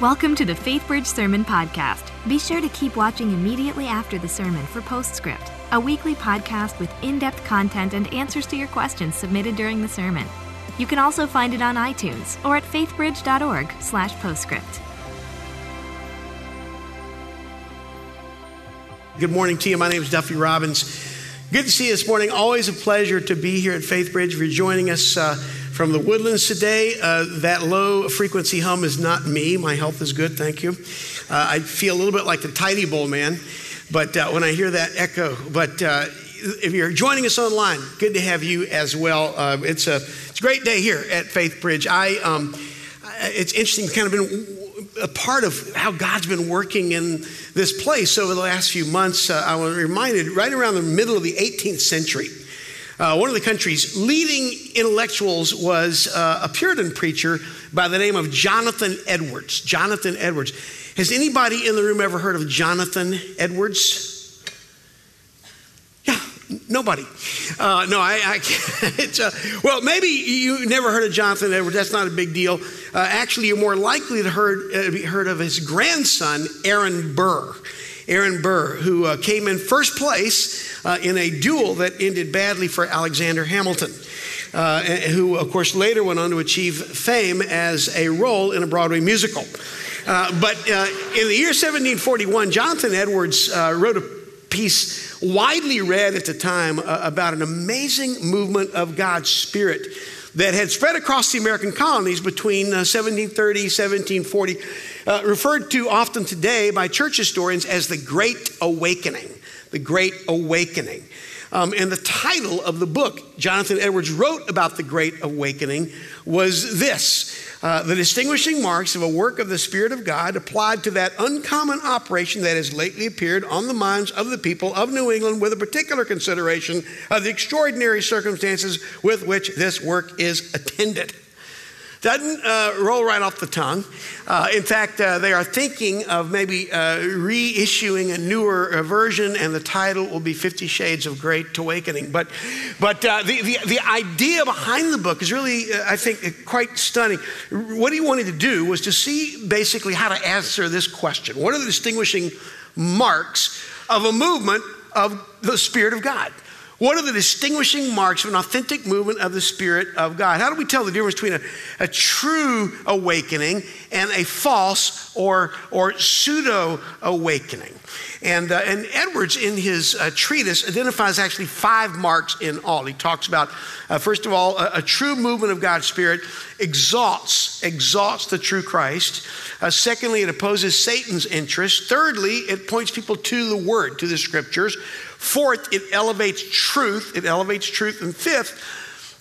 Welcome to the FaithBridge Sermon Podcast. Be sure to keep watching immediately after the sermon for Postscript, a weekly podcast with in depth content and answers to your questions submitted during the sermon. You can also find it on iTunes or at faithbridge.org/slash postscript. Good morning to you. My name is Duffy Robbins. Good to see you this morning. Always a pleasure to be here at FaithBridge. If you're joining us uh, from the woodlands today, uh, that low frequency hum is not me. My health is good, thank you. Uh, I feel a little bit like the Ty-D-Bol man, but uh, when I hear that echo, but uh, if you're joining us online, good to have you as well. Uh, it's a it's a great day here at Faith Bridge. I um, it's interesting, kind of been a part of how God's been working in this place over the last few months. Uh, I was reminded right around the middle of the 18th century, uh, one of the country's leading intellectuals was uh, a Puritan preacher by the name of Jonathan Edwards. Jonathan Edwards. Has anybody in the room ever heard of Jonathan Edwards? Yeah, nobody. Uh, no, I, I it's, uh, well, maybe you never heard of Jonathan Edwards. That's not a big deal. Uh, actually, you're more likely to heard, uh, heard of his grandson, Aaron Burr. Aaron Burr, who uh, came in first place uh, in a duel that ended badly for Alexander Hamilton. Uh, who, of course, later went on to achieve fame as a role in a Broadway musical. Uh, but uh, in the year 1741, Jonathan Edwards wrote a piece widely read at the time about an amazing movement of God's Spirit that had spread across the American colonies between 1730 1740 uh, referred to often today by church historians as the Great Awakening. The Great Awakening. Um, and the title of the book Jonathan Edwards wrote about the Great Awakening was this uh, The Distinguishing Marks of a Work of the Spirit of God applied to that uncommon operation that has lately appeared on the minds of the people of New England with a particular consideration of the extraordinary circumstances with which this work is attended. Doesn't uh, roll right off the tongue. Uh, in fact, uh, they are thinking of maybe uh, reissuing a newer uh, version, and the title will be Fifty Shades of Great Awakening. But, but uh, the, the, the, idea behind the book is really, I think, quite stunning. What he wanted to do was to see basically how to answer this question What are the distinguishing marks of a movement of the Spirit of God? What are the distinguishing marks of an authentic movement of the Spirit of God? How do we tell the difference between a, a true awakening and a false or, or pseudo awakening? And, uh, and Edwards, in his uh, treatise, identifies actually five marks in all. He talks about, uh, first of all, a, a, true movement of God's Spirit exalts, exalts the true Christ. Uh, secondly, it opposes Satan's interest. Thirdly, it points people to the Word, to the Scriptures. Fourth, it elevates truth. It elevates truth. And fifth,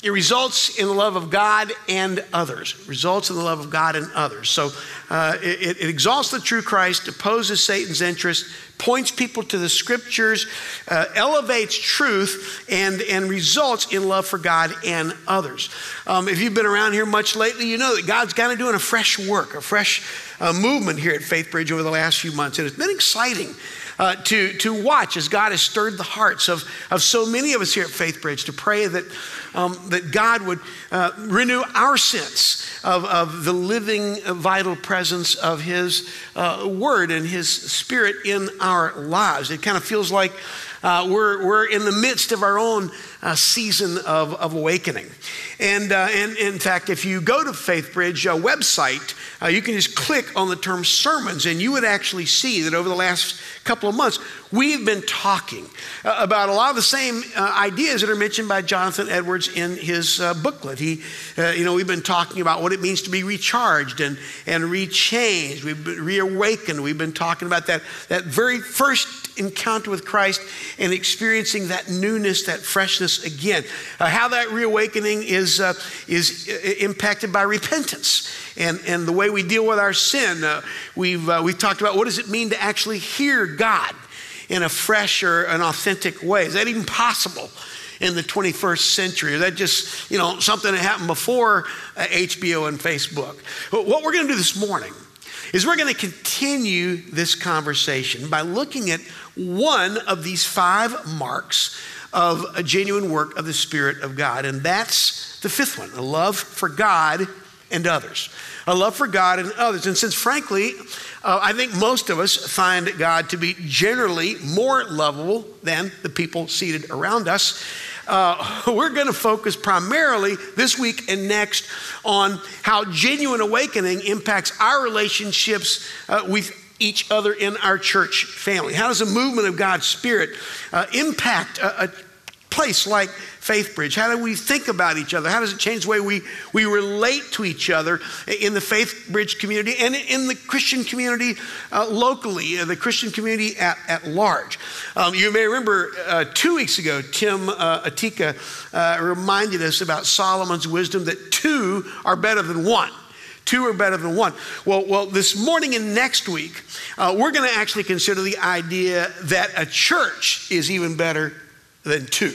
it results in the love of God and others. Results in the love of God and others. So uh, it, it, exalts the true Christ, opposes Satan's interest, points people to the scriptures, uh, elevates truth, and, and results in love for God and others. Um, if you've been around here much lately, you know that God's kind of doing a fresh work, a fresh uh, movement here at Faith Bridge over the last few months. And it's been exciting uh, to, to watch as God has stirred the hearts of, of so many of us here at FaithBridge to pray that, um, that God would uh, renew our sense of, of the living, vital presence of His uh, Word and His Spirit in our lives. It kind of feels like uh, we're, we're in the midst of our own uh, season of, of awakening. And, uh, and in fact, if you go to FaithBridge uh, website, uh, you can just click on the term sermons, and you would actually see that over the last couple of months, we've been talking uh, about a lot of the same uh, ideas that are mentioned by Jonathan Edwards in his uh, booklet. He, uh, you know, we've been talking about what it means to be recharged and, and rechanged. We've been reawakened. We've been talking about that, that very first encounter with Christ and experiencing that newness, that freshness again. Uh, how that reawakening is, uh, is impacted by repentance and, and the way we deal with our sin. we've, we've talked about what does it mean to actually hear God in a fresh or an authentic way. Is that even possible in the 21st century? Is that just, you know, something that happened before uh, HBO and Facebook? But what we're going to do this morning is we're going to continue this conversation by looking at one of these five marks of a genuine work of the Spirit of God. And that's the fifth one a love for God and others. A love for God and others. And since, frankly, uh, I think most of us find God to be generally more lovable than the people seated around us, uh, we're going to focus primarily this week and next on how genuine awakening impacts our relationships uh, with each other in our church family. How does the movement of God's Spirit uh, impact a, a place like Faith Bridge? How do we think about each other? How does it change the way we, we relate to each other in the Faith Bridge community and in the Christian community uh, locally, uh, the Christian community at, at large? Um, you may remember uh, two weeks ago, Tim uh, Atika uh, reminded us about Solomon's wisdom that two are better than one. Two are better than one. Well, well this morning and next week, uh, we're going to actually consider the idea that a church is even better than two.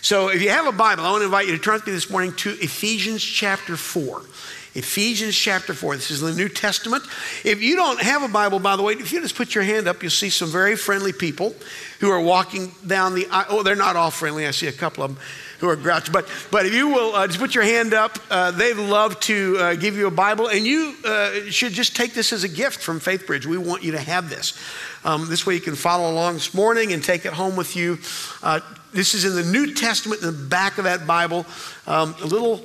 So if you have a Bible, I want to invite you to turn with me this morning to Ephesians chapter 4. Ephesians chapter 4. This is the New Testament. If you don't have a Bible, by the way, if you just put your hand up, you'll see some very friendly people who are walking down the aisle. Oh, they're not all friendly. I see a couple of them who are grouchy. But, but if you will uh, just put your hand up, uh, they'd love to uh, give you a Bible. And you uh, should just take this as a gift from FaithBridge. We want you to have this. Um, this way you can follow along this morning and take it home with you. This is in the New Testament, in the back of that Bible, um, a little,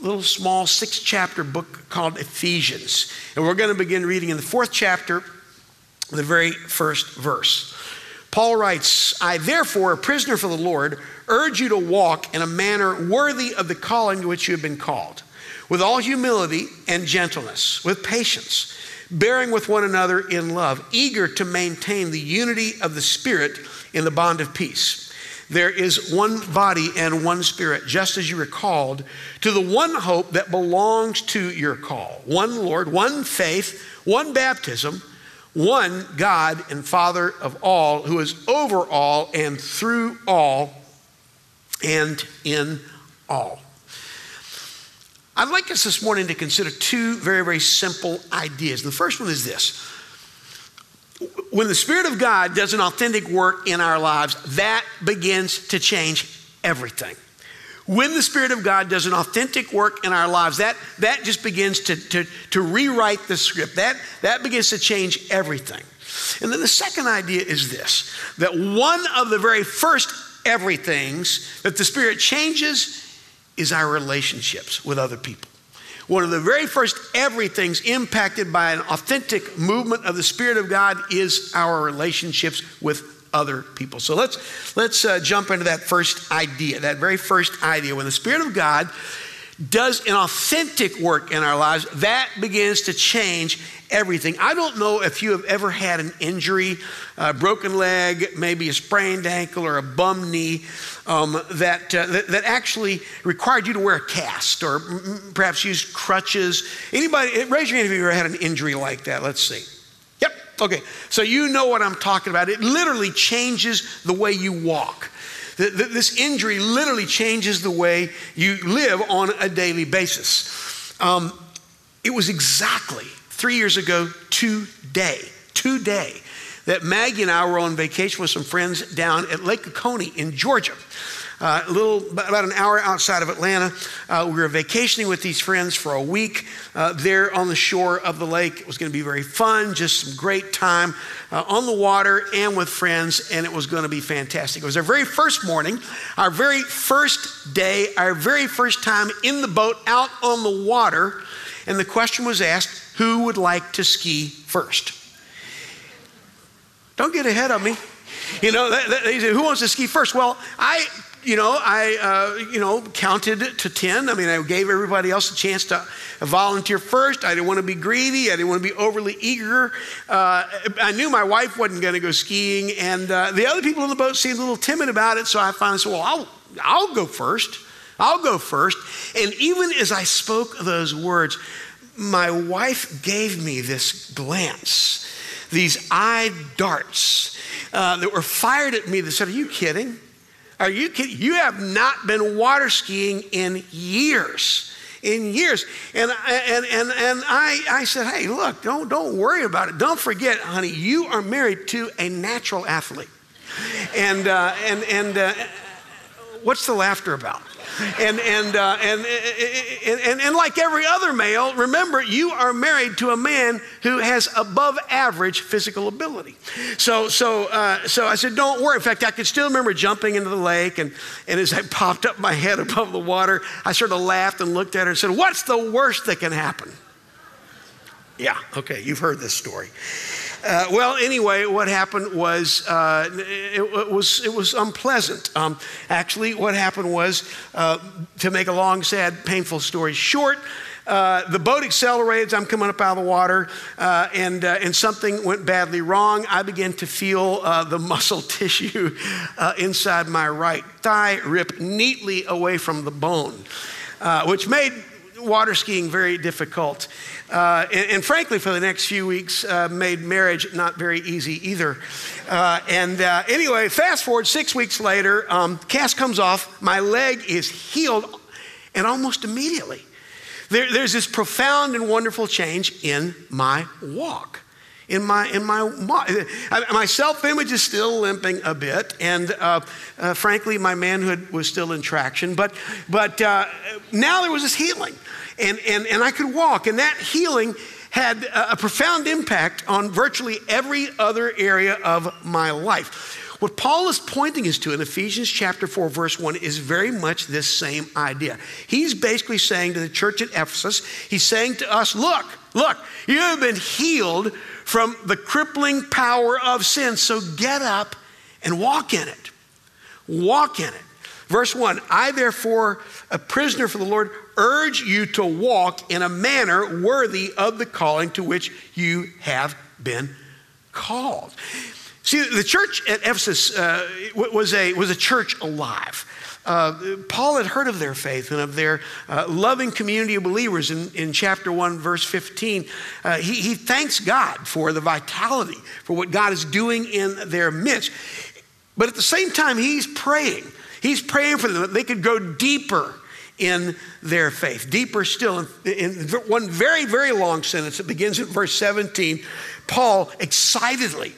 little small six chapter book called Ephesians. And we're going to begin reading in the fourth chapter, the very first verse. Paul writes, I therefore, a prisoner for the Lord, urge you to walk in a manner worthy of the calling to which you have been called, with all humility and gentleness, with patience, bearing with one another in love, eager to maintain the unity of the Spirit in the bond of peace. There is one body and one spirit, just as you were called to the one hope that belongs to your call one Lord, one faith, one baptism, one God and Father of all, who is over all and through all and in all. I'd like us this morning to consider two very, very simple ideas. The first one is this when the Spirit of God does an authentic work in our lives, that begins to change everything. When the Spirit of God does an authentic work in our lives, that, that just begins to, to, to rewrite the script. That, that begins to change everything. And then the second idea is this that one of the very first everythings that the Spirit changes is our relationships with other people. One of the very first everything's impacted by an authentic movement of the Spirit of God is our relationships with other people. So let's let's uh, jump into that first idea, that very first idea. When the Spirit of God does an authentic work in our lives, that begins to change everything. I don't know if you have ever had an injury, a broken leg, maybe a sprained ankle or a bum knee um, that, uh, that, that actually required you to wear a cast or perhaps use crutches. Anybody, raise your hand if you've ever had an injury like that. Let's see. Yep. Okay. So you know what I'm talking about. It literally changes the way you walk. This injury literally changes the way you live on a daily basis. Um, it was exactly three years ago today, today, that Maggie and I were on vacation with some friends down at Lake Oconee in Georgia. Uh, a little, about an hour outside of Atlanta. Uh, we were vacationing with these friends for a week uh, there on the shore of the lake. It was going to be very fun, just some great time uh, on the water and with friends, and it was going to be fantastic. It was our very first morning, our very first day, our very first time in the boat out on the water, and the question was asked who would like to ski first? Don't get ahead of me. You know, they say, who wants to ski first? Well, I you know, I, uh, you know, counted to 10. I mean, I gave everybody else a chance to volunteer first. I didn't want to be greedy. I didn't want to be overly eager. Uh, I knew my wife wasn't going to go skiing, and uh, the other people on the boat seemed a little timid about it. So I finally said, well, I'll, I'll go first. I'll go first. And even as I spoke those words, my wife gave me this glance, these eye darts uh, that were fired at me that said, Are you kidding? Are you kidding? You have not been water skiing in years. In years. And, and, and, and I, I said, hey, look, don't, don't worry about it. Don't forget, honey, you are married to a natural athlete. And, uh, and, and uh, what's the laughter about? And, and, uh, and, and, and, and like every other male, remember, you are married to a man who has above average physical ability. So, so, uh, so I said, don't worry. In fact, I could still remember jumping into the lake, and, and as I popped up my head above the water, I sort of laughed and looked at her and said, What's the worst that can happen? Yeah, okay, you've heard this story. Uh, well, anyway, what happened was uh, it, it, was it was unpleasant. Um, actually, what happened was uh, to make a long, sad, painful story short. Uh, the boat accelerated. I'm coming up out of the water, uh, and uh, and something went badly wrong. I began to feel the muscle tissue inside my right thigh rip neatly away from the bone, which made water skiing very difficult. Uh, and, and, frankly, for the next few weeks, uh, made marriage not very easy either. Uh, and uh, anyway, fast forward six weeks later, um, cast comes off, my leg is healed, and almost immediately, there, there's this profound and wonderful change in my walk in my in my my self image is still limping a bit, and uh, uh, frankly, my manhood was still in traction. But but uh, now there was this healing, and, and, and I could walk. And that healing had a profound impact on virtually every other area of my life. What Paul is pointing us to in Ephesians chapter 4, verse 1 is very much this same idea. He's basically saying to the church at Ephesus, he's saying to us, look, look, you have been healed from the crippling power of sin, so get up and walk in it. Walk in it. Verse 1 I, therefore, a prisoner for the Lord, urge you to walk in a manner worthy of the calling to which you have been called. See, the church at Ephesus uh, was, a, was a church alive. Uh, Paul had heard of their faith and of their uh, loving community of believers in, in chapter 1, verse 15. Uh, he, he thanks God for the vitality, for what God is doing in their midst. But at the same time, he's praying. He's praying for them that they could go deeper in their faith. Deeper still, in, one very, very long sentence that begins in verse 17, Paul excitedly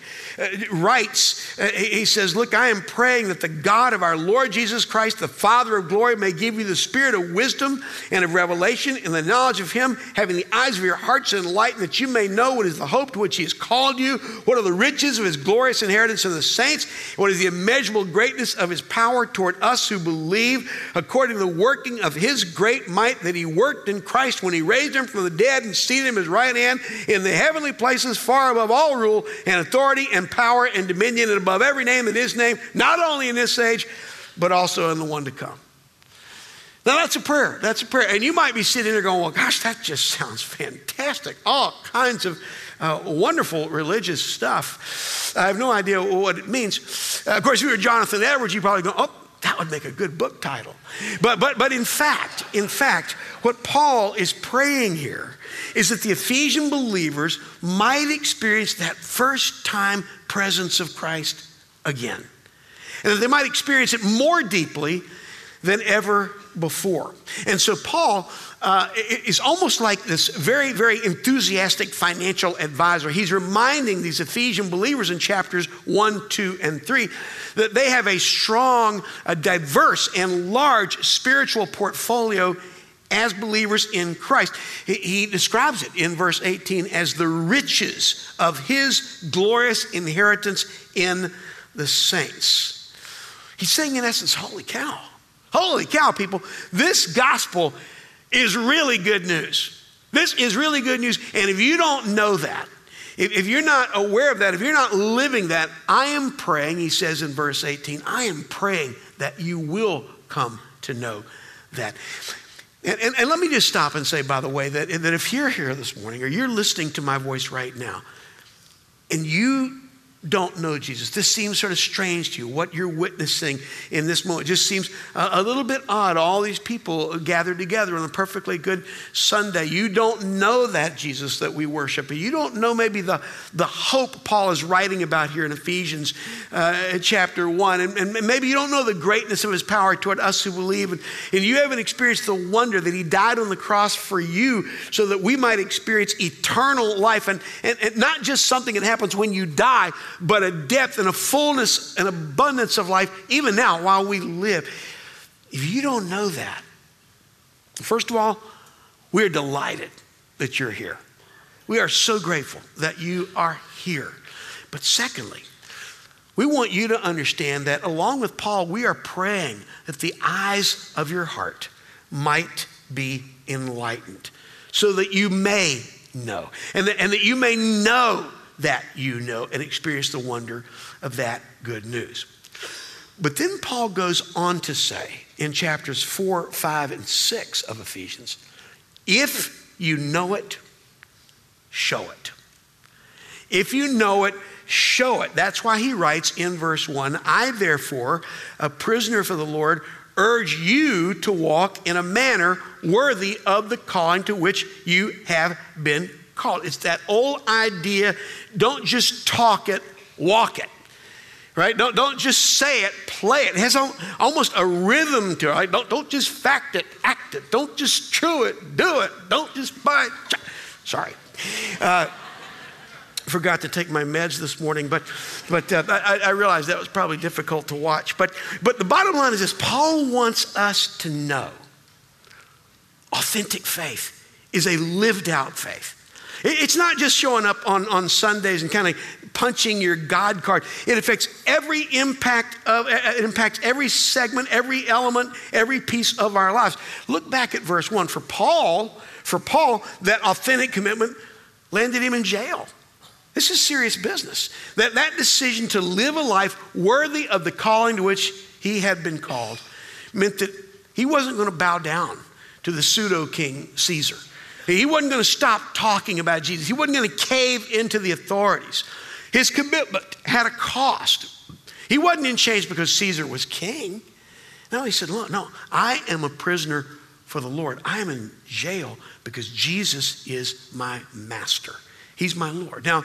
writes, uh, he says, Look, I am praying that the God of our Lord Jesus Christ, the Father of glory, may give you the spirit of wisdom and of revelation in the knowledge of Him, having the eyes of your hearts enlightened, that you may know what is the hope to which He has called you, what are the riches of His glorious inheritance in the saints, what is the immeasurable greatness of His power toward us who believe, according to the working of His great might that He worked in Christ when He raised Him from the dead and seated Him at His right hand in the heavenly places, far above all rule and authority and power and dominion and above every name that is named, not only in this age, but also in the one to come. Now, that's a prayer. That's a prayer. And you might be sitting there going, well, gosh, that just sounds fantastic. All kinds of uh, wonderful religious stuff. I have no idea what it means. Uh, of course, if you were Jonathan Edwards, you'd probably go, oh, that would make a good book title. But, but, but in fact, in fact, what Paul is praying here is that the Ephesian believers might experience that first time presence of Christ again. And that they might experience it more deeply than ever before. And so Paul uh, is almost like this very, very enthusiastic financial advisor. He's reminding these Ephesian believers in chapters 1, 2, and 3 that they have a strong, a diverse, and large spiritual portfolio as believers in Christ. He, he, describes it in verse 18 as the riches of his glorious inheritance in the saints. He's saying, in essence, holy cow. Holy cow, people. This gospel is really good news. This is really good news. And if you don't know that, if, you're not aware of that, if you're not living that, I am praying, he says in verse 18, I am praying that you will come to know that. And, and, and, let me just stop and say, by the way, that, that if you're here this morning or you're listening to my voice right now and you don't know Jesus. This seems sort of strange to you. What you're witnessing in this moment just seems a, a, little bit odd. All these people gathered together on a perfectly good Sunday. You don't know that Jesus that we worship. You don't know maybe the, the hope Paul is writing about here in Ephesians uh, chapter 1. And, and, maybe you don't know the greatness of his power toward us who believe. And, and you haven't experienced the wonder that he died on the cross for you so that we might experience eternal life. And, and, and not just something that happens when you die but a depth and a fullness and abundance of life, even now while we live. if you don't know that, first of all, we're delighted that you're here. We are so grateful that you are here. But secondly, we want you to understand that along with Paul, we are praying that the eyes of your heart might be enlightened so that you may know and that, and that you may know that you know and experience the wonder of that good news. But then Paul goes on to say in chapters 4, 5, and 6 of Ephesians if you know it, show it. If you know it, show it. That's why he writes in verse 1 I, therefore, a prisoner for the Lord, urge you to walk in a manner worthy of the calling to which you have been called. It's that old idea don't just talk it, walk it. Right? Don't, don't just say it, play it. It has almost a rhythm to it. Right? Don't, don't just fact it, act it. Don't just chew it, do it. Don't just buy it. Sorry. Uh, forgot to take my meds this morning, but, but uh, I, I realized that was probably difficult to watch. But, but the bottom line is this Paul wants us to know authentic faith is a lived out faith. It's not just showing up on, on Sundays and kind of punching your God card. It affects every impact of uh, uh, it impacts every segment, every element, every piece of our lives. Look back at verse 1. For Paul, for Paul, that authentic commitment landed him in jail. This is serious business. That, that decision to live a life worthy of the calling to which he had been called meant that he wasn't going to bow down to the pseudo king Caesar. He wasn't going to stop talking about Jesus. He wasn't going to cave into the authorities. His commitment had a cost. He wasn't in chains because Caesar was king. No, he said, Look, no, I am a prisoner for the Lord. I am in jail because Jesus is my master. He's my Lord. Now,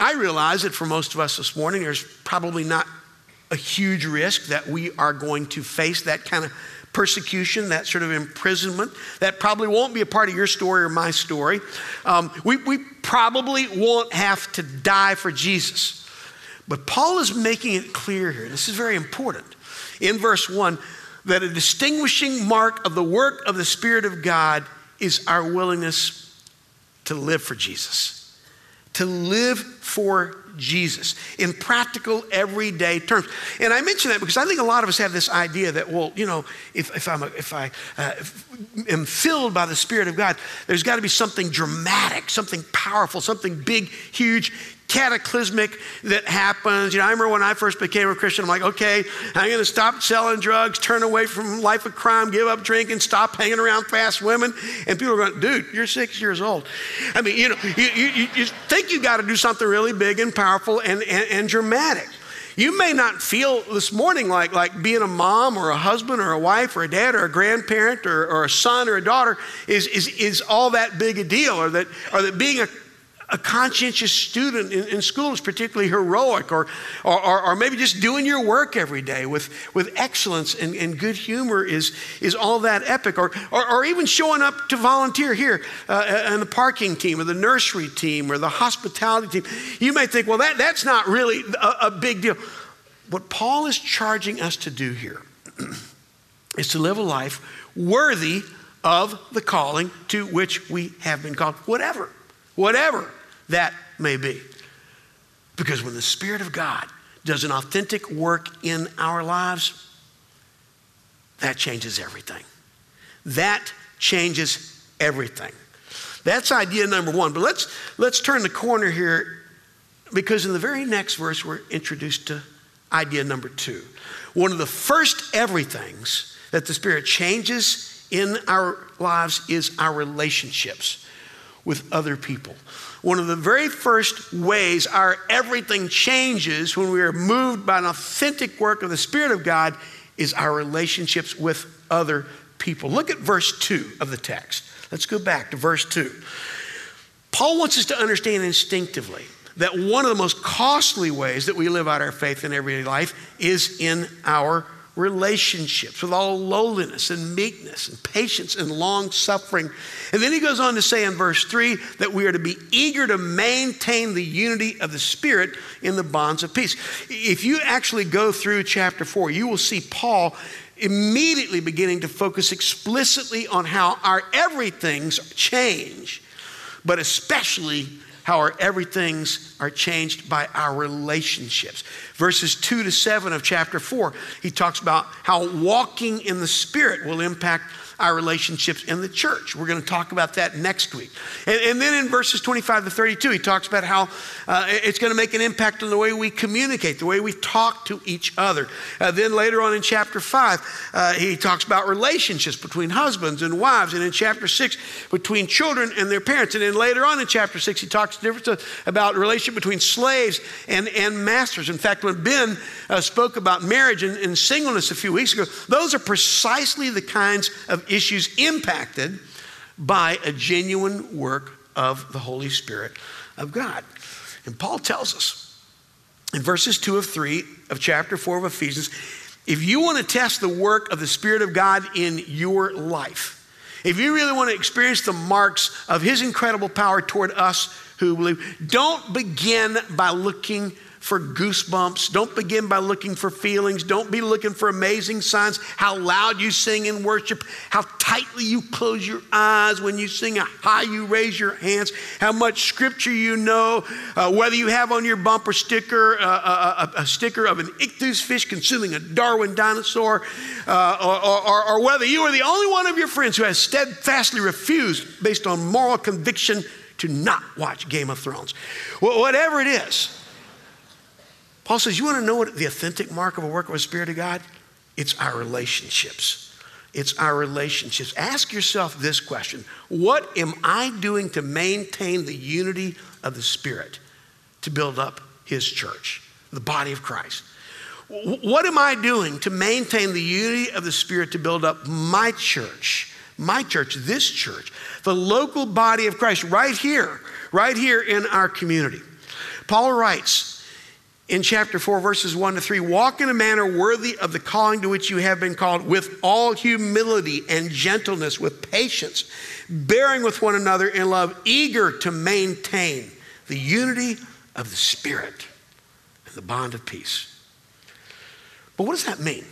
I realize that for most of us this morning, there's probably not a huge risk that we are going to face that kind of persecution, that sort of imprisonment. That probably won't be a part of your story or my story. Um, we, we probably won't have to die for Jesus. But Paul is making it clear here, this is very important, in verse 1 that a distinguishing mark of the work of the Spirit of God is our willingness to live for Jesus. To live for Jesus in practical, everyday terms. And I mention that because I think a lot of us have this idea that, well, you know, if, if, I'm a, if I uh, am filled by the Spirit of God, there's got to be something dramatic, something powerful, something big, huge, cataclysmic that happens. You know, I remember when I first became a Christian, I'm like, okay, I'm going to stop selling drugs, turn away from life of crime, give up drinking, stop hanging around fast women. And people are going, dude, you're six years old. I mean, you know, you, you, you think you got to do something really big and powerful and, and, and dramatic. You may not feel this morning like, like being a mom or a husband or a wife or a dad or a grandparent or, or a son or a daughter is, is, is all that big a deal, or that, or that being a a conscientious student in, in school is particularly heroic, or, or, or, maybe just doing your work every day with, with excellence and, and good humor is, is all that epic, or, or, or even showing up to volunteer here uh, on the parking team, or the nursery team, or the hospitality team. You may think, well, that, that's not really a, a big deal. What Paul is charging us to do here is to live a life worthy of the calling to which we have been called, whatever, whatever that may be. Because when the Spirit of God does an authentic work in our lives, that changes everything. That changes everything. That's idea number one. But let's, let's turn the corner here because in the very next verse, we're introduced to idea number two. One of the first everythings that the Spirit changes in our lives is our relationships with other people. One of the very first ways our everything changes when we are moved by an authentic work of the Spirit of God is our relationships with other people. Look at verse 2 of the text. Let's go back to verse 2. Paul wants us to understand instinctively that one of the most costly ways that we live out our faith in everyday life is in our relationships with all lowliness and meekness and patience and long suffering. And then he goes on to say in verse 3 that we are to be eager to maintain the unity of the Spirit in the bonds of peace. If you actually go through chapter 4, you will see Paul immediately beginning to focus explicitly on how our everythings change, but especially how our everythings are changed by our relationships. Verses 2 to 7 of chapter 4, he talks about how walking in the Spirit will impact our relationships in the church. We're going to talk about that next week. And, and then in verses 25 to 32, he talks about how uh, it's going to make an impact on the way we communicate, the way we talk to each other. Uh, then later on in chapter 5, uh, he talks about relationships between husbands and wives. And in chapter 6, between children and their parents. And then later on in chapter 6, he talks about relationship between slaves and, and masters. In fact, when Ben uh, spoke about marriage and, and singleness a few weeks ago, those are precisely the kinds of issues impacted by a genuine work of the Holy Spirit of God. And Paul tells us in verses 2 of 3 of chapter 4 of Ephesians if you want to test the work of the Spirit of God in your life, if you really want to experience the marks of His incredible power toward us who believe, don't begin by looking for goosebumps. Don't begin by looking for feelings. Don't be looking for amazing signs, how loud you sing in worship, how tightly you close your eyes when you sing, how high you raise your hands, how much scripture you know, uh, whether you have on your bumper sticker uh, a, uh, uh, a, sticker of an ichthus fish consuming a Darwin dinosaur, uh, or, or, or whether you are the only one of your friends who has steadfastly refused, based on moral conviction, to not watch Game of Thrones. Whatever it is, Paul says, You want to know what the authentic mark of a work of the Spirit of God? It's our relationships. It's our relationships. Ask yourself this question What am I doing to maintain the unity of the Spirit to build up His church, the body of Christ? What am I doing to maintain the unity of the Spirit to build up my church, my church, this church, the local body of Christ, right here, right here in our community? Paul writes, in chapter 4, verses 1 to 3 walk in a manner worthy of the calling to which you have been called, with all humility and gentleness, with patience, bearing with one another in love, eager to maintain the unity of the Spirit and the bond of peace. But what does that mean?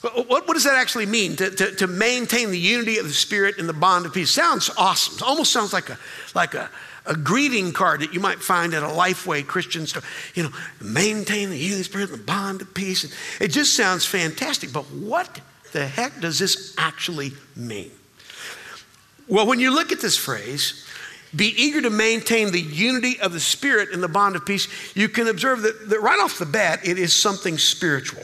What, what does that actually mean to, to, to maintain the unity of the Spirit and the bond of peace? Sounds awesome. It almost sounds like a, like a, a greeting card that you might find at a Lifeway Christian store. You know, maintain the unity spirit and the bond of peace. It just sounds fantastic, but what the heck does this actually mean? Well, when you look at this phrase, be eager to maintain the unity of the Spirit and the bond of peace, you can observe that, that right off the bat, it is something spiritual.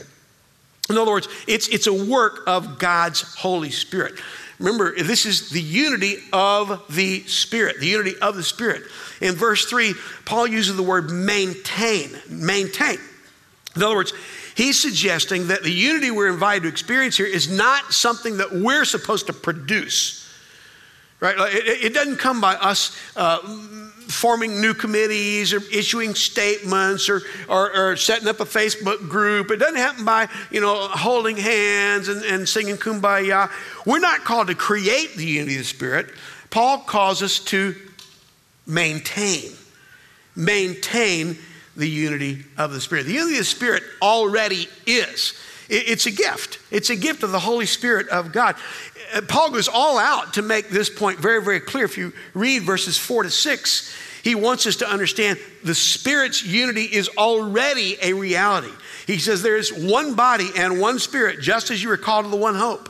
In other words, it's, it's a work of God's Holy Spirit. Remember, this is the unity of the Spirit, the unity of the Spirit. In verse 3, Paul uses the word maintain, maintain. In other words, he's suggesting that the unity we're invited to experience here is not something that we're supposed to produce. Right? It, it doesn't come by us uh, forming new committees or issuing statements or, or, or, setting up a Facebook group. It doesn't happen by, you know, holding hands and, and singing kumbaya. We're not called to create the unity of the Spirit. Paul calls us to maintain, maintain the unity of the Spirit. The unity of the Spirit already is. It's a gift. It's a gift of the Holy Spirit of God. Uh, Paul goes all out to make this point very, very clear. If you read verses four to six, he wants us to understand the Spirit's unity is already a reality. He says there's one body and one Spirit, just as you were called to the one hope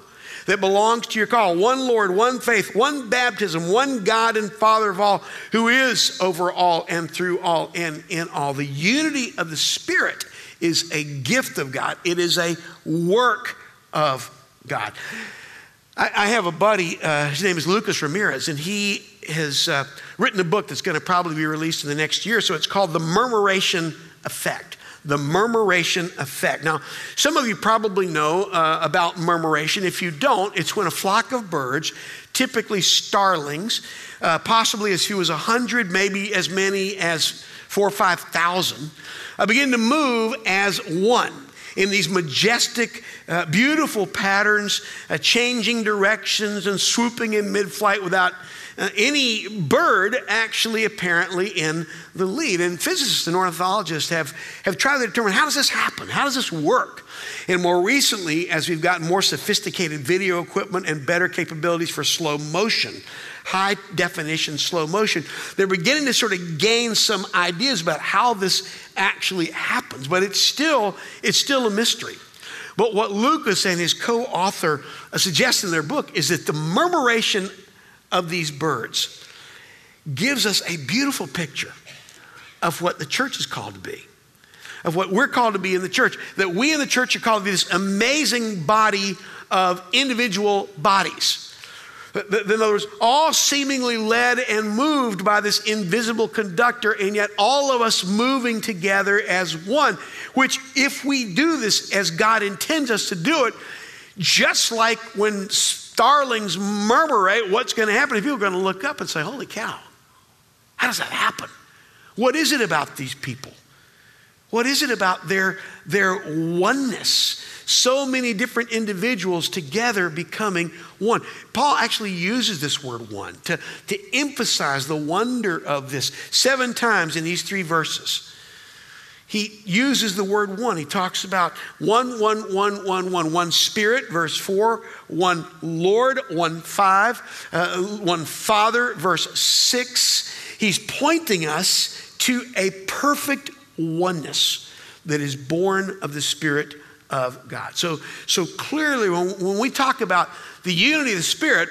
that belongs to your call one Lord, one faith, one baptism, one God and Father of all, who is over all and through all and in all. The unity of the Spirit is a gift of God, it is a work of God. I, I have a buddy, uh, his name is Lucas Ramirez, and he has uh, written a book that's going to probably be released in the next year. So it's called The Murmuration Effect. The murmuration effect. Now, some of you probably know uh, about murmuration. If you don't, it's when a flock of birds, typically starlings, uh, possibly as few as 100, maybe as many as four or 5,000, uh, begin to move as one in these majestic, uh, beautiful patterns, uh, changing directions and swooping in mid flight without uh, any bird actually apparently in the lead. And physicists and ornithologists have, have tried to determine how does this happen? How does this work? And more recently, as we've gotten more sophisticated video equipment and better capabilities for slow motion, high definition slow motion, they're beginning to sort of gain some ideas about how this actually happens. But it's still, it's still a mystery. But what Lucas and his co author suggest in their book is that the murmuration of these birds gives us a beautiful picture of what the church is called to be, of what we're called to be in the church. That we in the church are called to be this amazing body of individual bodies. In other words, all seemingly led and moved by this invisible conductor, and yet all of us moving together as one. Which, if we do this as God intends us to do it, just like when starlings murmurate what's going to happen, people are going to look up and say, Holy cow, how does that happen? What is it about these people? What is it about their, their oneness? So many different individuals together becoming one. Paul actually uses this word one to, to emphasize the wonder of this seven times in these three verses. He uses the word one. He talks about one, one, one, one, one, one spirit, verse four, one Lord, one five, uh, one Father, verse six. He's pointing us to a perfect oneness that is born of the Spirit of God. So, so clearly, when, when we talk about the unity of the Spirit,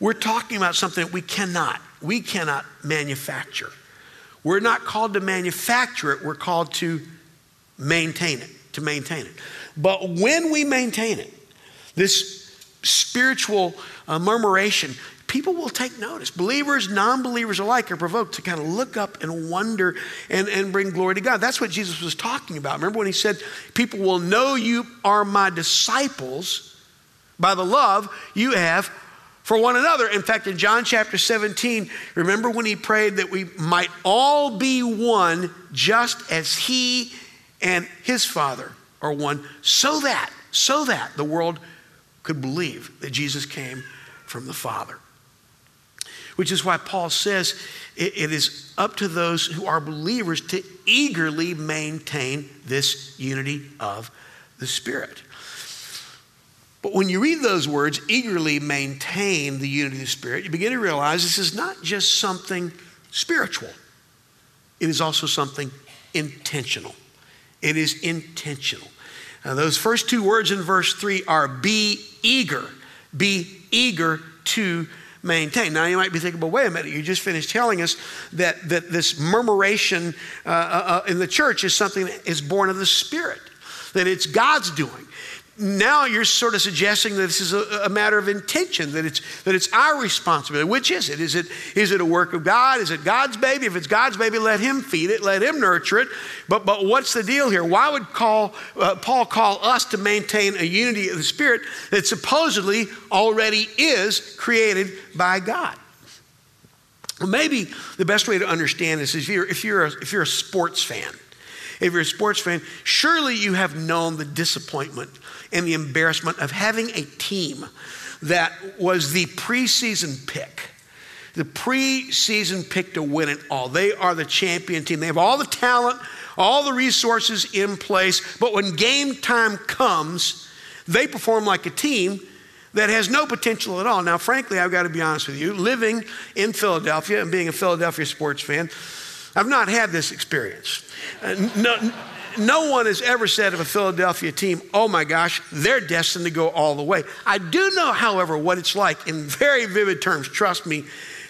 we're talking about something that we cannot, we cannot manufacture. We're not called to manufacture it, we're called to maintain it, to maintain it. But when we maintain it, this spiritual uh, murmuration people will take notice. Believers, non believers alike are provoked to kind of look up and wonder and, and bring glory to God. That's what Jesus was talking about. Remember when he said, People will know you are my disciples by the love you have for one another. In fact, in John chapter 17, remember when he prayed that we might all be one just as he and his Father are one, so that, so that the world could believe that Jesus came from the Father which is why Paul says it, it is up to those who are believers to eagerly maintain this unity of the Spirit. But when you read those words, eagerly maintain the unity of the Spirit, you begin to realize this is not just something spiritual, it is also something intentional. It is intentional. Now, those first two words in verse 3 are be eager. Be eager to maintain. Now you might be thinking, well, wait a minute, you just finished telling us that, that this murmuration uh, uh, uh, in the church is something that is born of the Spirit, that it's God's doing now you're sort of suggesting that this is a, a, matter of intention, that it's, that it's our responsibility. Which is it? Is, it? is it a work of God? Is it God's baby? If it's God's baby, let Him feed it, let Him nurture it. But, but what's the deal here? Why would call, uh, Paul call us to maintain a unity of the Spirit that supposedly already is created by God? Well, maybe the best way to understand this is if you're, if you're, a, if you're a sports fan. If you're a sports fan, surely you have known the disappointment and the embarrassment of having a team that was the preseason pick. The preseason pick to win it all. They are the champion team. They have all the talent, all the resources in place, but when game time comes, they perform like a team that has no potential at all. Now, frankly, I've got to be honest with you, living in Philadelphia and being a Philadelphia sports fan, I've not had this experience. Uh, no, no one has ever said of a Philadelphia team, oh my gosh, they're destined to go all the way. I do know, however, what it's like in very vivid terms, trust me,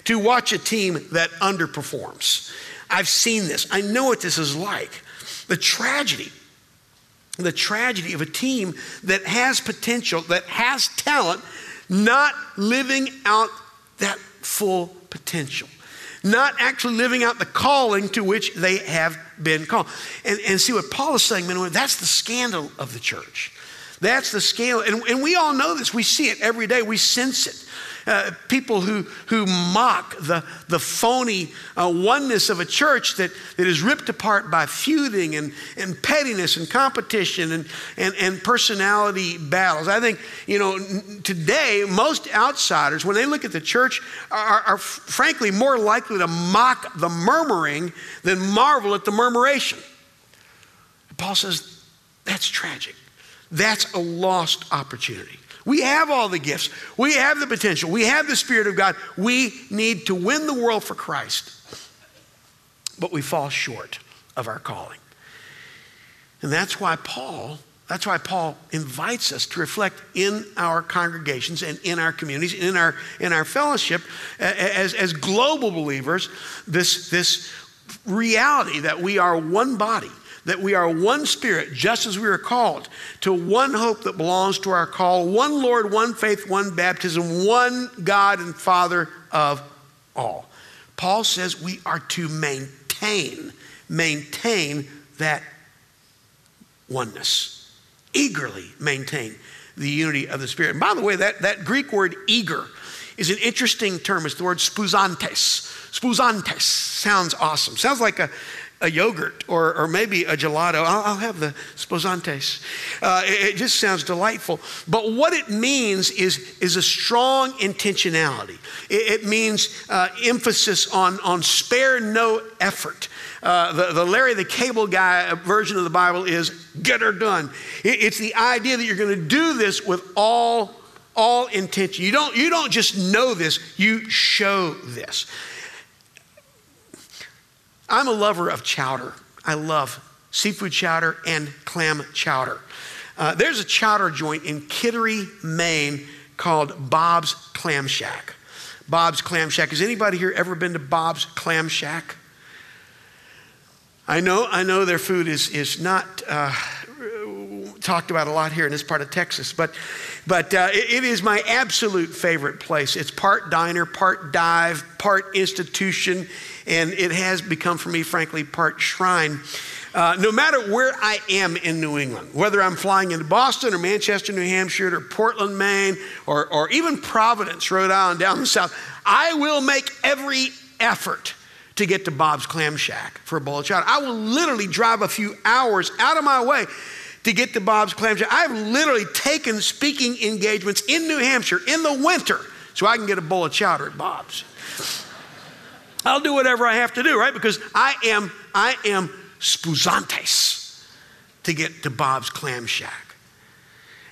to watch a team that underperforms. I've seen this, I know what this is like. The tragedy, the tragedy of a team that has potential, that has talent, not living out that full potential not actually living out the calling to which they have been called. And, and see what Paul is saying, man, that's the scandal of the church. That's the scale. And, and we all know this. We see it every day, we sense it. Uh, people who, who mock the, the phony uh, oneness of a church that, that is ripped apart by feuding and, and pettiness and competition and, and, and personality battles. I think, you know, today, most outsiders, when they look at the church, are, are frankly more likely to mock the murmuring than marvel at the murmuration. Paul says that's tragic. That's a lost opportunity. We have all the gifts, we have the potential, we have the Spirit of God. We need to win the world for Christ, but we fall short of our calling. And that's why Paul. That's why Paul invites us to reflect in our congregations and in our communities, in our, in our fellowship, as, as global believers, this, this reality that we are one body that we are one spirit, just as we are called, to one hope that belongs to our call, one Lord, one faith, one baptism, one God and Father of all. Paul says we are to maintain, maintain that oneness, eagerly maintain the unity of the Spirit. And by the way, that, that Greek word eager is an interesting term. It's the word spuzantes. Spuzantes sounds awesome. Sounds like a, a yogurt or, or maybe a gelato. I'll, I'll have the sposantes. Uh, it, it, just sounds delightful. But what it means is, is a strong intentionality. It, it means uh, emphasis on, on spare no effort. Uh, the, the Larry the Cable Guy version of the Bible is get her done. It, it's the idea that you're going to do this with all all intention. You don't, you don't just know this, you show this. I'm a lover of chowder. I love seafood chowder and clam chowder. Uh, there's a chowder joint in Kittery, Maine called Bob's Clam Shack. Bob's Clam Shack. Has anybody here ever been to Bob's Clam Shack? I know, I know their food is, is not uh, talked about a lot here in this part of Texas, but, but uh, it, it is my absolute favorite place. It's part diner, part dive, part institution and it has become for me, frankly, part shrine. Uh, no matter where I am in New England, whether I'm flying into Boston or Manchester, New Hampshire, or Portland, Maine, or, or even Providence, Rhode Island, down the south, I will make every effort to get to Bob's Clam Shack for a bowl of chowder. I will literally drive a few hours out of my way to get to Bob's Clam Shack. I've literally taken speaking engagements in New Hampshire in the winter so I can get a bowl of chowder at Bob's. I'll do whatever I have to do, right? Because I am, I am spuzantes to get to Bob's Clam Shack.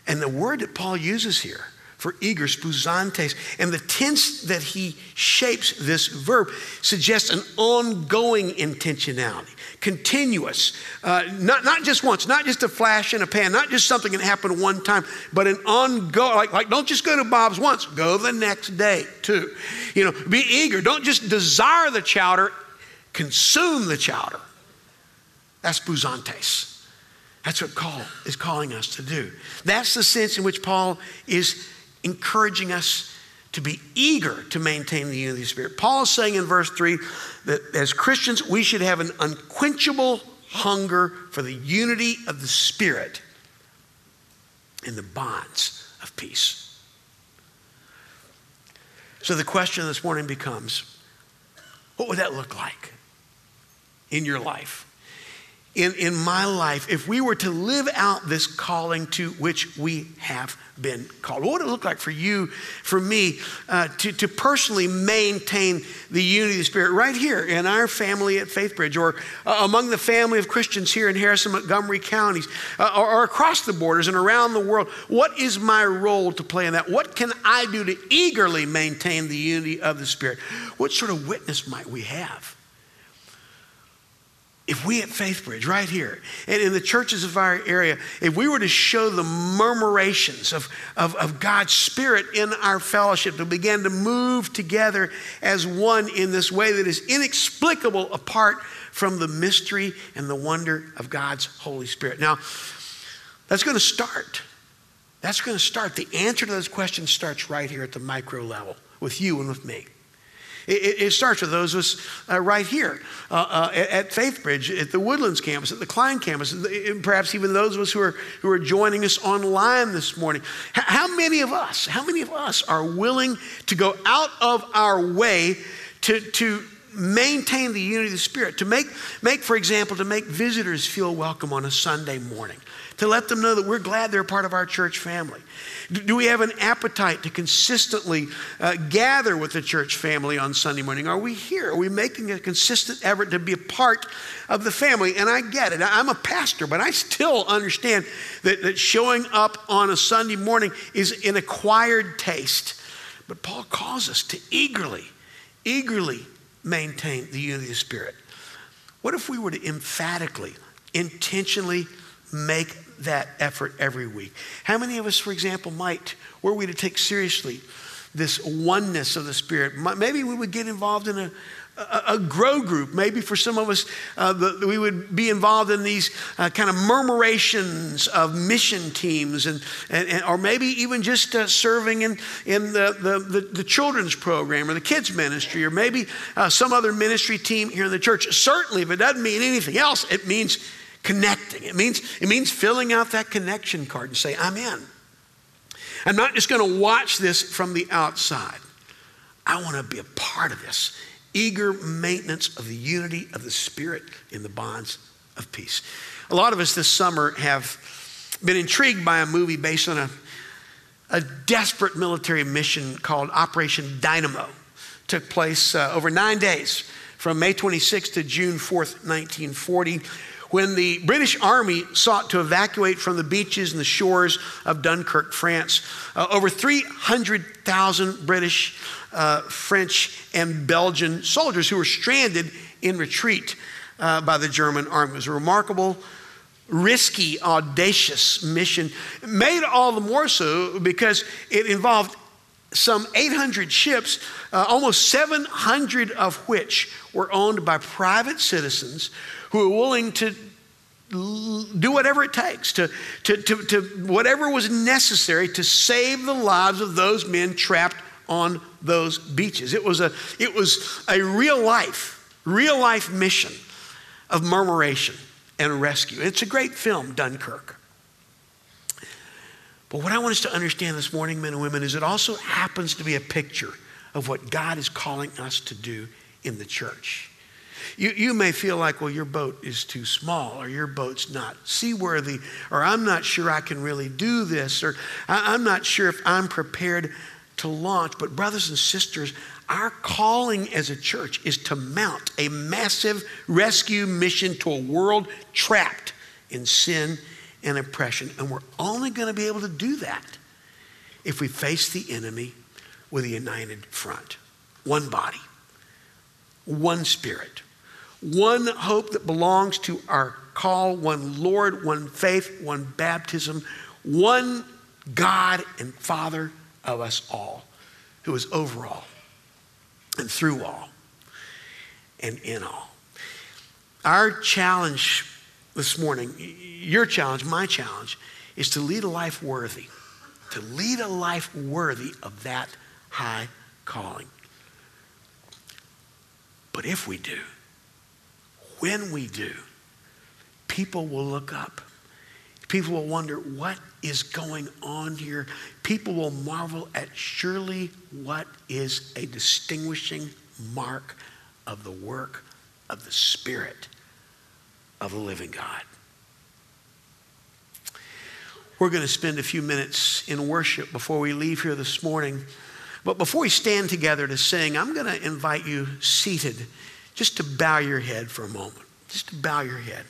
And the word that Paul uses here for eager, spuzantes, and the tense that he shapes this verb suggests an ongoing intentionality continuous, uh, not, not just once, not just a flash in a pan, not just something that happened one time, but an ongoing, like, like don't just go to Bob's once, go the next day too. You know, be eager. Don't just desire the chowder, consume the chowder. That's spuzantes. That's what Paul is calling us to do. That's the sense in which Paul is encouraging us to be eager to maintain the unity of the Spirit. Paul is saying in verse 3 that as Christians, we should have an unquenchable hunger for the unity of the Spirit in the bonds of peace. So the question this morning becomes what would that look like in your life? in, in my life if we were to live out this calling to which we have been called? What would it look like for you, for me, uh, to, to personally maintain the unity of the Spirit right here in our family at FaithBridge or uh, among the family of Christians here in Harris and, Montgomery counties uh, or, or across the borders and around the world? What is my role to play in that? What can I do to eagerly maintain the unity of the Spirit? What sort of witness might we have? If we at FaithBridge, right here, and in the churches of our area, if we were to show the murmurations of, of, of, God's Spirit in our fellowship, to begin to move together as one in this way that is inexplicable apart from the mystery and the wonder of God's Holy Spirit. Now, that's going to start. That's going to start. The answer to those questions starts right here at the micro level with you and with me. It, it starts with those of us uh, right here uh, uh, at FaithBridge, at the Woodlands campus, at the Klein campus, and perhaps even those of us who are, who are joining us online this morning. How many of us, how many of us are willing to go out of our way to, to maintain the unity of the Spirit, to make, make, for example, to make visitors feel welcome on a Sunday morning, to let them know that we're glad they're part of our church family. Do we have an appetite to consistently uh, gather with the church family on Sunday morning? Are we here? Are we making a consistent effort to be a part of the family? And I get it. I'm a pastor, but I still understand that, that showing up on a Sunday morning is an acquired taste. But Paul calls us to eagerly, eagerly maintain the unity of the Spirit. What if we were to emphatically, intentionally make that effort every week? How many of us, for example, might, were we to take seriously this oneness of the Spirit, maybe we would get involved in a, a, grow group. Maybe for some of us, uh, the, we would be involved in these uh, kind of murmurations of mission teams, and, and, and or maybe even just uh, serving in, in the, the, the, the, children's program or the kids' ministry, or maybe uh, some other ministry team here in the church. Certainly, if it doesn't mean anything else, it means connecting. It means, it means filling out that connection card and say, I'm in. I'm not just going to watch this from the outside. I want to be a part of this. Eager maintenance of the unity of the Spirit in the bonds of peace. A lot of us this summer have been intrigued by a movie based on a, a desperate military mission called Operation Dynamo. It took place uh, over nine days from May 26th to June 4th, 1940 when the British Army sought to evacuate from the beaches and the shores of Dunkirk, France, uh, over 300,000 British, uh, French, and Belgian soldiers who were stranded in retreat uh, by the German army. It was a remarkable, risky, audacious mission, made all the more so because it involved some 800 ships, uh, almost 700 of which were owned by private citizens who were willing to do whatever it takes, to, to, to, to whatever was necessary to save the lives of those men trapped on those beaches. It was a, it was a real life, real life mission of murmuration and rescue. It's a great film, Dunkirk. But what I want us to understand this morning, men and women, is it also happens to be a picture of what God is calling us to do in the church. You, you may feel like, well, your boat is too small, or your boat's not seaworthy, or I'm not sure I can really do this, or I'm not sure if I'm prepared to launch. But, brothers and sisters, our calling as a church is to mount a massive rescue mission to a world trapped in sin and oppression. And we're only going to be able to do that if we face the enemy with a united front. One body, one spirit, one hope that belongs to our call, one Lord, one faith, one baptism, one God and Father of us all, who is over all and through all and in all. Our challenge this morning, your challenge, my challenge, is to lead a life worthy, to lead a life worthy of that high calling. But if we do, when we do, people will look up. People will wonder what is going on here. People will marvel at surely what is a distinguishing mark of the work of the Spirit of the living God. We're going to spend a few minutes in worship before we leave here this morning. But before we stand together to sing, I'm going to invite you seated just to bow your head for a moment. Just to bow your head.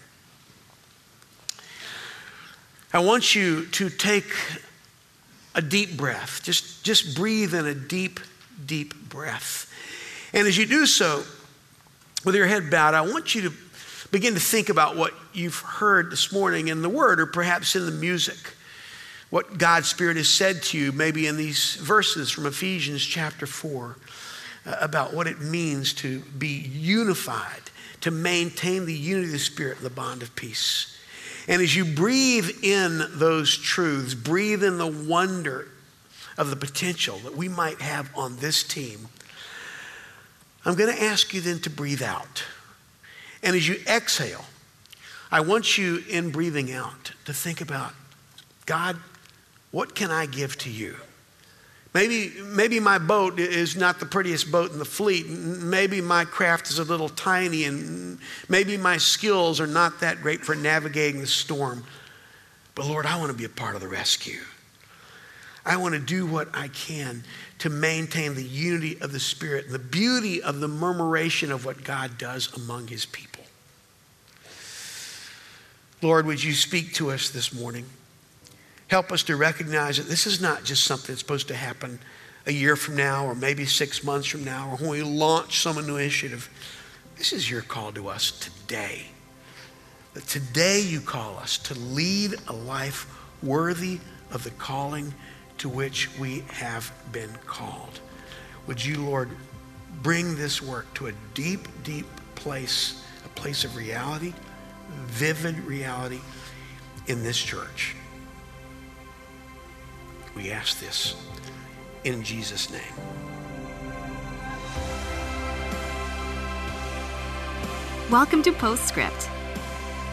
I want you to take a deep breath. Just, just breathe in a deep, deep breath. And as you do so, with your head bowed, I want you to begin to think about what you've heard this morning in the Word or perhaps in the music. What God's Spirit has said to you, maybe in these verses from Ephesians chapter 4 about what it means to be unified, to maintain the unity of the Spirit and the bond of peace. And as you breathe in those truths, breathe in the wonder of the potential that we might have on this team, I'm going to ask you then to breathe out. And as you exhale, I want you in breathing out to think about God, what can I give to you? Maybe, maybe my boat is not the prettiest boat in the fleet. Maybe my craft is a little tiny, and maybe my skills are not that great for navigating the storm. But Lord, I want to be a part of the rescue. I want to do what I can to maintain the unity of the Spirit and the beauty of the murmuration of what God does among His people. Lord, would you speak to us this morning? Help us to recognize that this is not just something that's supposed to happen a year from now or maybe six months from now or when we launch some new initiative. This is your call to us today. That today you call us to lead a life worthy of the calling to which we have been called. Would you, Lord, bring this work to a deep, deep place, a place of reality, vivid reality in this church? We ask this in Jesus' name. Welcome to Postscript.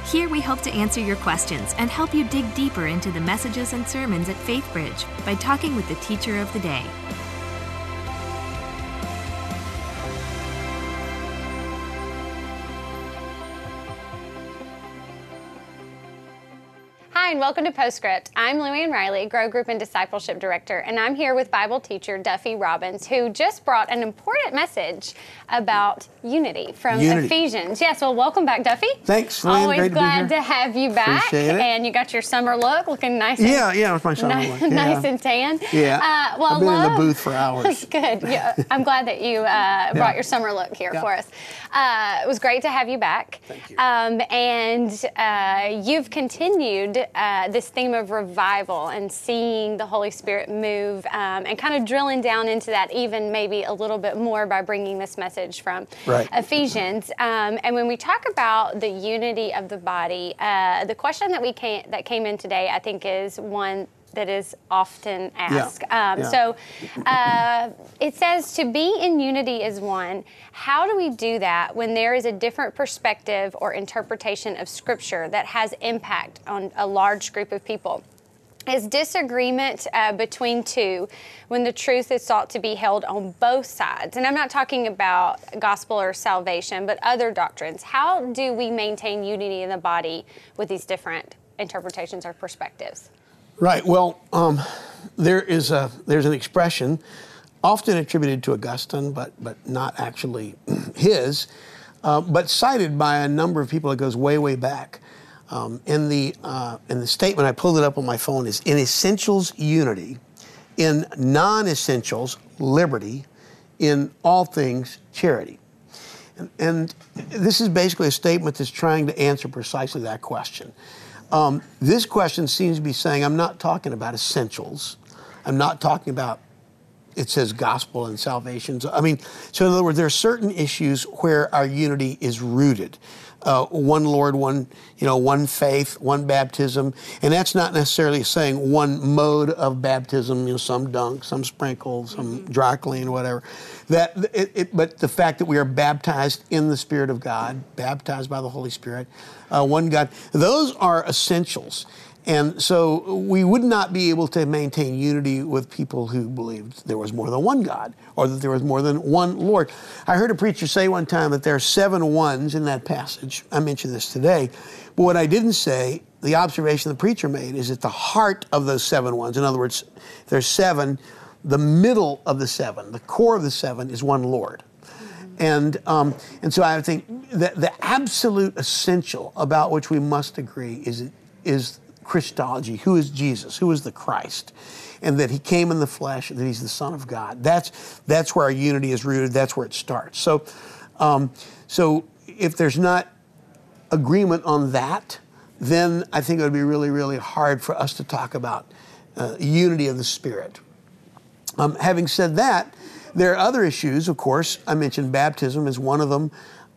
Here we hope to answer your questions and help you dig deeper into the messages and sermons at FaithBridge by talking with the teacher of the day. Hi, and welcome to Postscript. I'm Luann Riley, Grow Group and Discipleship Director, and I'm here with Bible teacher Duffy Robbins, who just brought an important message about unity from Unity. Ephesians. Yes, well, welcome back, Duffy. Thanks, Luann. Always Great to glad here. to have you back. Appreciate it. And you got your summer look looking nice. and, Yeah, yeah, it was my summer ni- look, yeah. nice and tan. Yeah. Uh, well, I've been in love- the booth for hours. That's good. Yeah, I'm glad that you uh, brought your summer look here Yeah. for us. Uh, it was great to have you back. Thank you. Um, and uh, you've continued uh, this theme of revival and seeing the Holy Spirit move um, and kind of drilling down into that even maybe a little bit more by bringing this message from Right. Ephesians. Um, and when we talk about the unity of the body, uh, the question that we came, that came in today, I think, is one that is often asked. Um, Yeah. So uh, it says to be in unity is one. How do we do that when there is a different perspective or interpretation of Scripture that has impact on a large group of people? Is disagreement uh, between two when the truth is sought to be held on both sides? And I'm not talking about gospel or salvation, but other doctrines. How do we maintain unity in the body with these different interpretations or perspectives? Right. Well, um, there is a there's an expression, often attributed to Augustine, but but not actually his, uh, but cited by a number of people. It goes way way back. Um, in the uh, in the statement, I pulled it up on my phone. Is in essentials unity, in non-essentials liberty, in all things charity. And, and this is basically a statement that's trying to answer precisely that question. Um, this question seems to be saying, I'm not talking about essentials. I'm not talking about, it says gospel and salvation. So, I mean, so in other words, there are certain issues where our unity is rooted. Uh, one Lord, one, you know, one faith, one baptism. And that's not necessarily saying one mode of baptism, you know, some dunk, some sprinkle, some dry clean, whatever. That, it, it, but the fact that we are baptized in the Spirit of God, baptized by the Holy Spirit, uh, one God, those are essentials. And so we would not be able to maintain unity with people who believed there was more than one God or that there was more than one Lord. I heard a preacher say one time that there are seven ones in that passage. I mentioned this today. But what I didn't say, the observation the preacher made, is at the heart of those seven ones. In other words, there's seven, the middle of the seven, the core of the seven is one Lord. And, um, and so I think that the absolute essential about which we must agree is, is Christology. Who is Jesus? Who is the Christ? And that he came in the flesh, that he's the Son of God. That's, that's where our unity is rooted. That's where it starts. So, um, so if there's not agreement on that, then I think it would be really, really hard for us to talk about uh, unity of the Spirit. Um, having said that, there are other issues, of course. I mentioned baptism is one of them.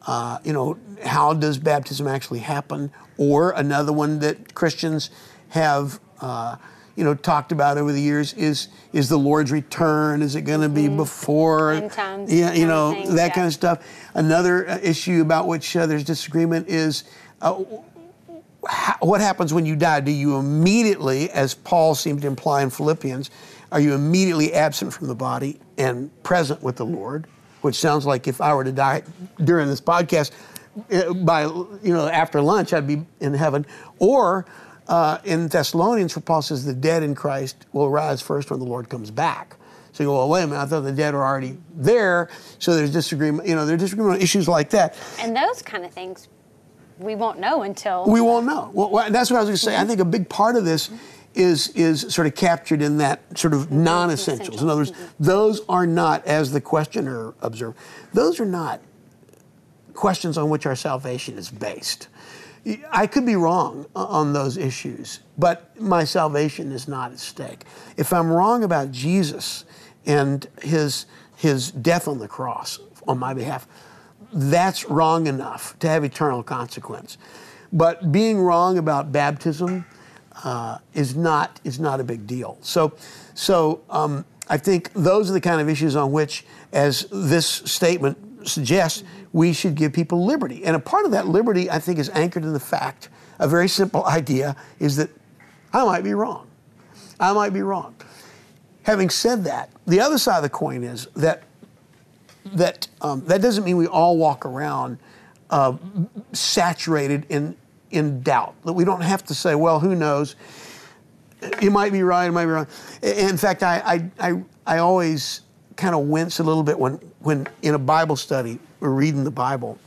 Uh, you know, how does baptism actually happen? Or another one that Christians have, uh, you know, talked about over the years is is the Lord's return? Is it going to be before? End times yeah, you know things, that yeah. kind of stuff. Another uh, issue about which uh, there's disagreement is. Uh, what happens when you die? Do you immediately, as Paul seemed to imply in Philippians, are you immediately absent from the body and present with the Lord? Which sounds like if I were to die during this podcast, by you know after lunch I'd be in heaven. Or uh, in Thessalonians, where Paul says the dead in Christ will rise first when the Lord comes back. So you go, well, wait a minute, I thought the dead were already there. So there's disagreement. You know, there's disagreement on issues like that. And those kind of things we won't know until We won't know. Well, well, that's what I was going to say. I think a big part of this is is sort of captured in that sort of non-essentials. In other words, those are not, as the questioner observed, those are not questions on which our salvation is based. I could be wrong on those issues, but my salvation is not at stake. If I'm wrong about Jesus and his his death on the cross on my behalf, that's wrong enough to have eternal consequence. But being wrong about baptism uh, is not is not a big deal. So, so um, I think those are the kind of issues on which, as this statement suggests, we should give people liberty. And a part of that liberty, I think, is anchored in the fact a very simple idea is that I might be wrong. I might be wrong. Having said that, the other side of the coin is that that um, that doesn't mean we all walk around uh, saturated in in doubt. That we don't have to say, well, who knows? You might be right, it might be wrong. In fact, I I, I, I always kind of wince a little bit when when in a Bible study we're reading the Bible,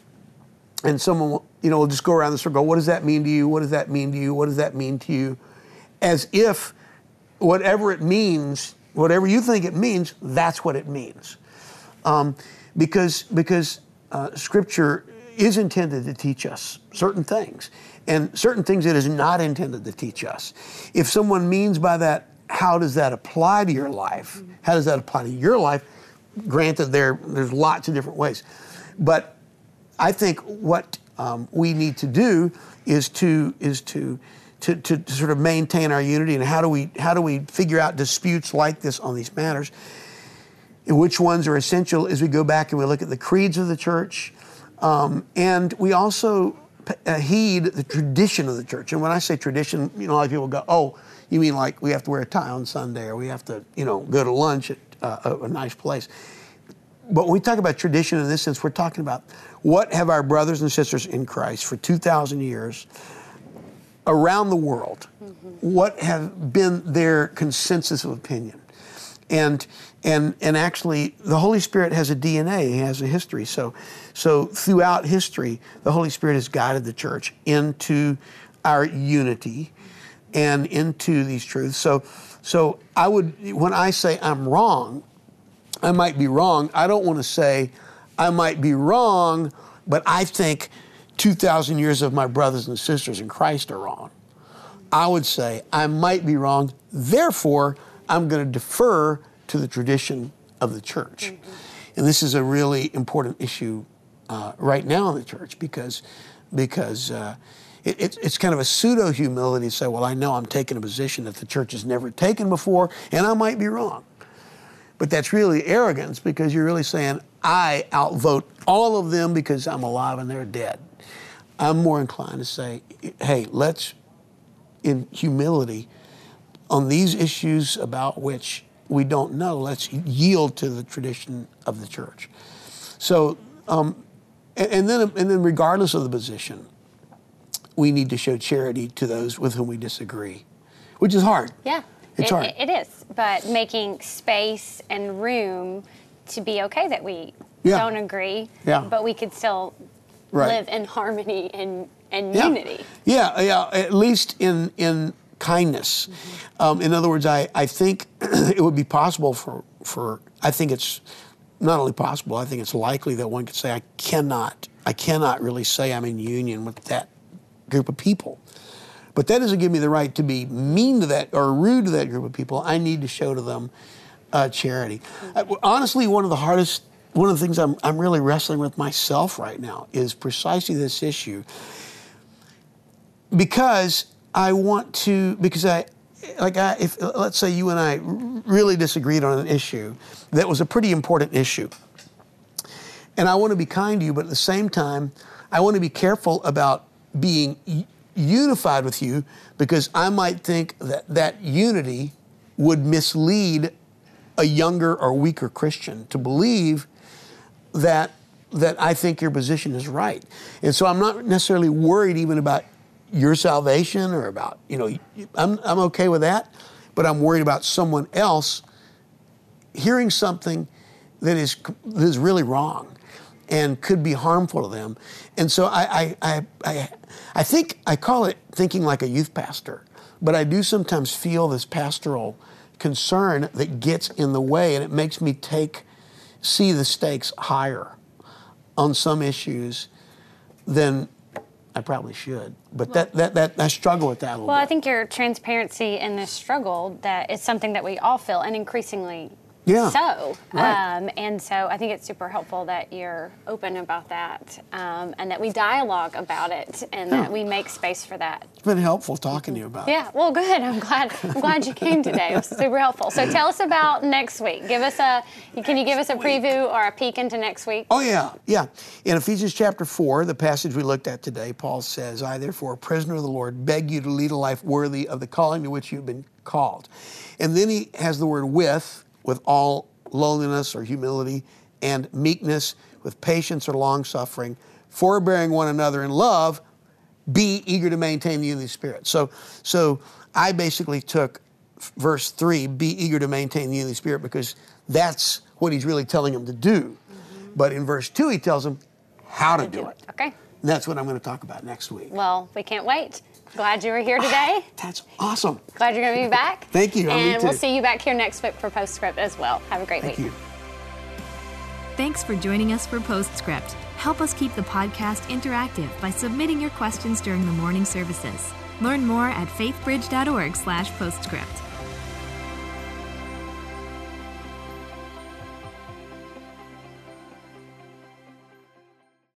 and someone will, you know will just go around the circle. What does that mean to you? What does that mean to you? What does that mean to you? As if whatever it means, whatever you think it means, that's what it means um, because because uh, Scripture is intended to teach us certain things, and certain things it is not intended to teach us. If someone means by that, how does that apply to your life? How does that apply to your life? Granted, there there's lots of different ways, but I think what um, we need to do is to is to, to to sort of maintain our unity, and how do we how do we figure out disputes like this on these matters? and which ones are essential as we go back and we look at the creeds of the church. Um, and we also uh, heed the tradition of the church. And when I say tradition, you know, a lot of people go, oh, you mean like we have to wear a tie on Sunday or we have to, you know, go to lunch at uh, a, a nice place. But when we talk about tradition in this sense, we're talking about what have our brothers and sisters in Christ for 2,000 years around the world, what have been their consensus of opinion? and and and actually the Holy Spirit has a DNA, he has a history. So so throughout history, the Holy Spirit has guided the church into our unity and into these truths. So so I would when I say I'm wrong, I might be wrong. I don't want to say I might be wrong, but I think 2,000 years of my brothers and sisters in Christ are wrong. I would say I might be wrong. Therefore, I'm going to defer to the tradition of the church. And this is a really important issue uh, right now in the church because, because uh, it, it's, it's kind of a pseudo humility to say, well, I know I'm taking a position that the church has never taken before, and I might be wrong. But that's really arrogance because you're really saying, I outvote all of them because I'm alive and they're dead. I'm more inclined to say, hey, let's, in humility, on these issues about which we don't know, let's yield to the tradition of the church. So, um, and, and then, and then, regardless of the position, we need to show charity to those with whom we disagree, which is hard. Yeah, It's it, hard. it is. But making space and room to be okay that we Yeah. don't agree, Yeah. but we could still Right. live in harmony and, and yeah. unity. Yeah, yeah. At least in in kindness. Um, in other words, I, I think it would be possible for for I think it's not only possible. I think it's likely that one could say I cannot I cannot really say I'm in union with that group of people. But that doesn't give me the right to be mean to that or rude to that group of people. I need to show to them uh, charity. Uh, honestly, one of the hardest, one of the things I'm, I'm really wrestling with myself right now is precisely this issue. Because I want to, because I, like I, if let's say you and I really disagreed on an issue that was a pretty important issue, and I want to be kind to you, but at the same time, I want to be careful about being unified with you because I might think that that unity would mislead a younger or weaker Christian to believe that that I think your position is right. And so I'm not necessarily worried even about your salvation or about, you know, I'm, I'm okay with that, but I'm worried about someone else hearing something that is, that is really wrong and could be harmful to them. And so I, I, I, I, I think I call it thinking like a youth pastor, but I do sometimes feel this pastoral concern that gets in the way and it makes me take, see the stakes higher on some issues than I probably should. But well, that, that, that, I struggle with that a little Well, bit. I think your transparency in this struggle that is something that we all feel and increasingly yeah. so. Right. Um, and so I think it's super helpful that you're open about that um, and that we dialogue about it and yeah. that we make space for that. It's been helpful talking to you about yeah. it. Yeah, well, good. I'm glad. I'm glad you came today. It was super helpful. So tell us about next week. Give us a. Can you give us a preview or a peek into next week? Oh yeah, yeah. In Ephesians chapter four, the passage we looked at today, Paul says, "I therefore, a prisoner of the Lord, beg you to lead a life worthy of the calling to which you've been called." And then he has the word "with." With all lowliness or humility and meekness, with patience or long suffering, forbearing one another in love, be eager to maintain the unity of the Spirit. So, so I basically took verse 3, be eager to maintain the unity of the Spirit, because that's what he's really telling them to do. Mm-hmm. But in verse 2, he tells them how to, do, do, it. it. Okay. And that's what I'm going to talk about next week. Well, we can't wait. Glad you were here today. That's awesome. Glad you're going to be back. Thank you. And we'll see you back here next week for Postscript as well. Have a great Thank week. You. Thanks for joining us for Postscript. Help us keep the podcast interactive by submitting your questions during the morning services. Learn more at faithbridge.org/postscript.